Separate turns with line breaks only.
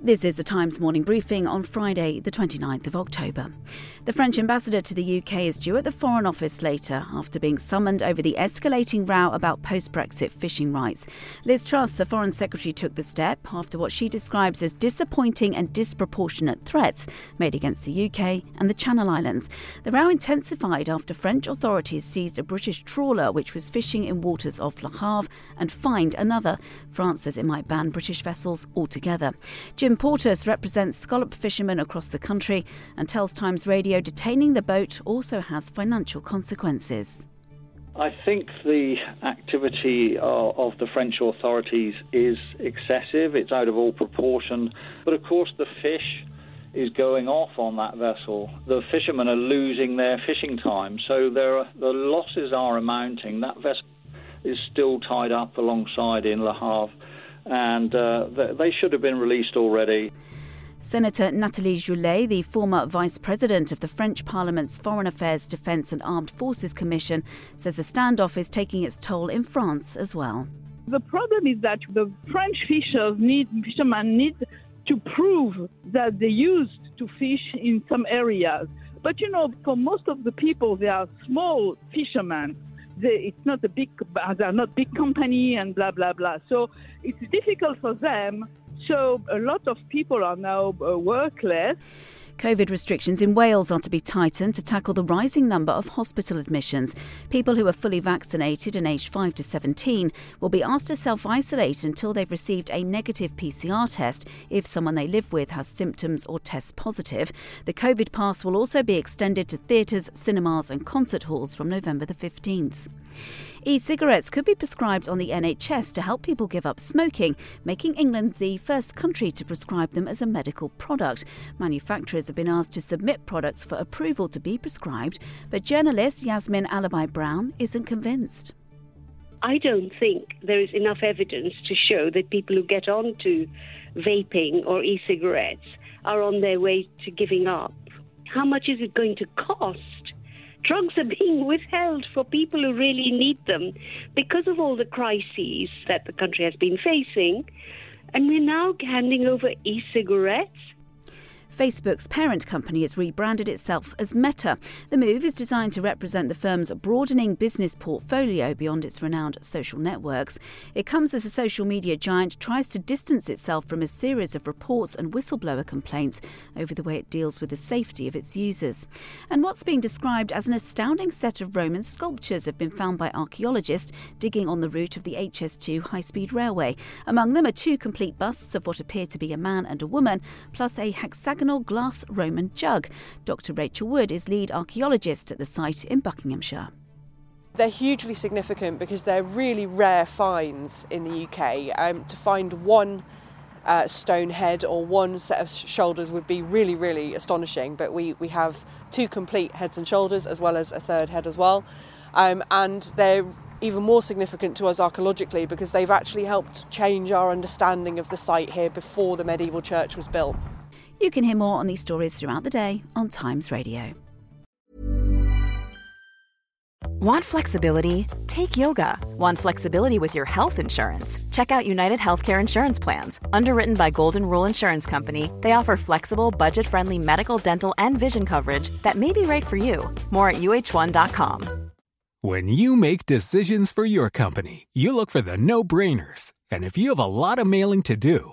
This is the Times morning briefing on Friday, the 29th of October. The French ambassador to the UK is due at the Foreign Office later after being summoned over the escalating row about post Brexit fishing rights. Liz Truss, the Foreign Secretary, took the step after what she describes as disappointing and disproportionate threats made against the UK and the Channel Islands. The row intensified after French authorities seized a British trawler which was fishing in waters off Le Havre and fined another. France says it might ban British vessels altogether. Jim Portus represents scallop fishermen across the country and tells Times Radio detaining the boat also has financial consequences.
I think the activity of, of, the French authorities is excessive. It's out of all proportion. But of course, the fish is going off on that vessel. The fishermen are losing their fishing time, so are, the losses are amounting. That vessel is still tied up alongside in Le Havre and uh, they should have been released already.
Senator Nathalie Goulet, the former vice president of the French Parliament's Foreign Affairs, Defence and Armed Forces Commission, says the standoff is taking its toll in France as well.
The problem is that the French fishers need, fishermen need to prove that they used to fish in some areas. But you know, for most of the people, they are small fishermen they, it's not a big, they're not big company and blah blah blah. So it's difficult for them. So a lot of people are now uh, workless.
COVID restrictions in Wales are to be tightened to tackle the rising number of hospital admissions. People who are fully vaccinated and aged 5 to 17 will be asked to self isolate until they've received a negative PCR test if someone they live with has symptoms or tests positive. The COVID pass will also be extended to theatres, cinemas, and concert halls from November the 15th. E cigarettes could be prescribed on the NHS to help people give up smoking, making England the first country to prescribe them as a medical product. Manufacturers have been asked to submit products for approval to be prescribed, but journalist Yasmin Alibhai-Brown isn't convinced.
I don't think there is enough evidence to show that people who get onto vaping or e cigarettes are on their way to giving up. How much is it going to cost? Drugs are being withheld for people who really need them because of all the crises that the country has been facing. And we're now handing over e cigarettes
Facebook's parent company has rebranded itself as Meta. The move is designed to represent the firm's broadening business portfolio beyond its renowned social networks. It comes as the social media giant tries to distance itself from a series of reports and whistleblower complaints over the way it deals with the safety of its users. And what's being described as an astounding set of Roman sculptures have been found by archaeologists digging on the route of the HS2 high speed railway. Among them are two complete busts of what appear to be a man and a woman, plus a hexagonal glass Roman jug. Dr. Rachel Wood is lead archaeologist at the site in Buckinghamshire.
They're hugely significant because they're really rare finds in the UK. Um, to find one uh, stone head or one set of shoulders would be really, really astonishing. But we, we have two complete heads and shoulders as well as a third head as well. Um, and they're even more significant to us archaeologically because they've actually helped change our understanding of the site here before the medieval church was built.
You can hear more on these stories throughout the day on Times Radio.
Want flexibility? Take yoga. Want flexibility with your health insurance? Check out United Healthcare Insurance Plans. Underwritten by Golden Rule Insurance Company, they offer flexible, budget friendly medical, dental, and vision coverage that may be right for you. More at uh1.com.
When you make decisions for your company, you look for the no brainers. And if you have a lot of mailing to do,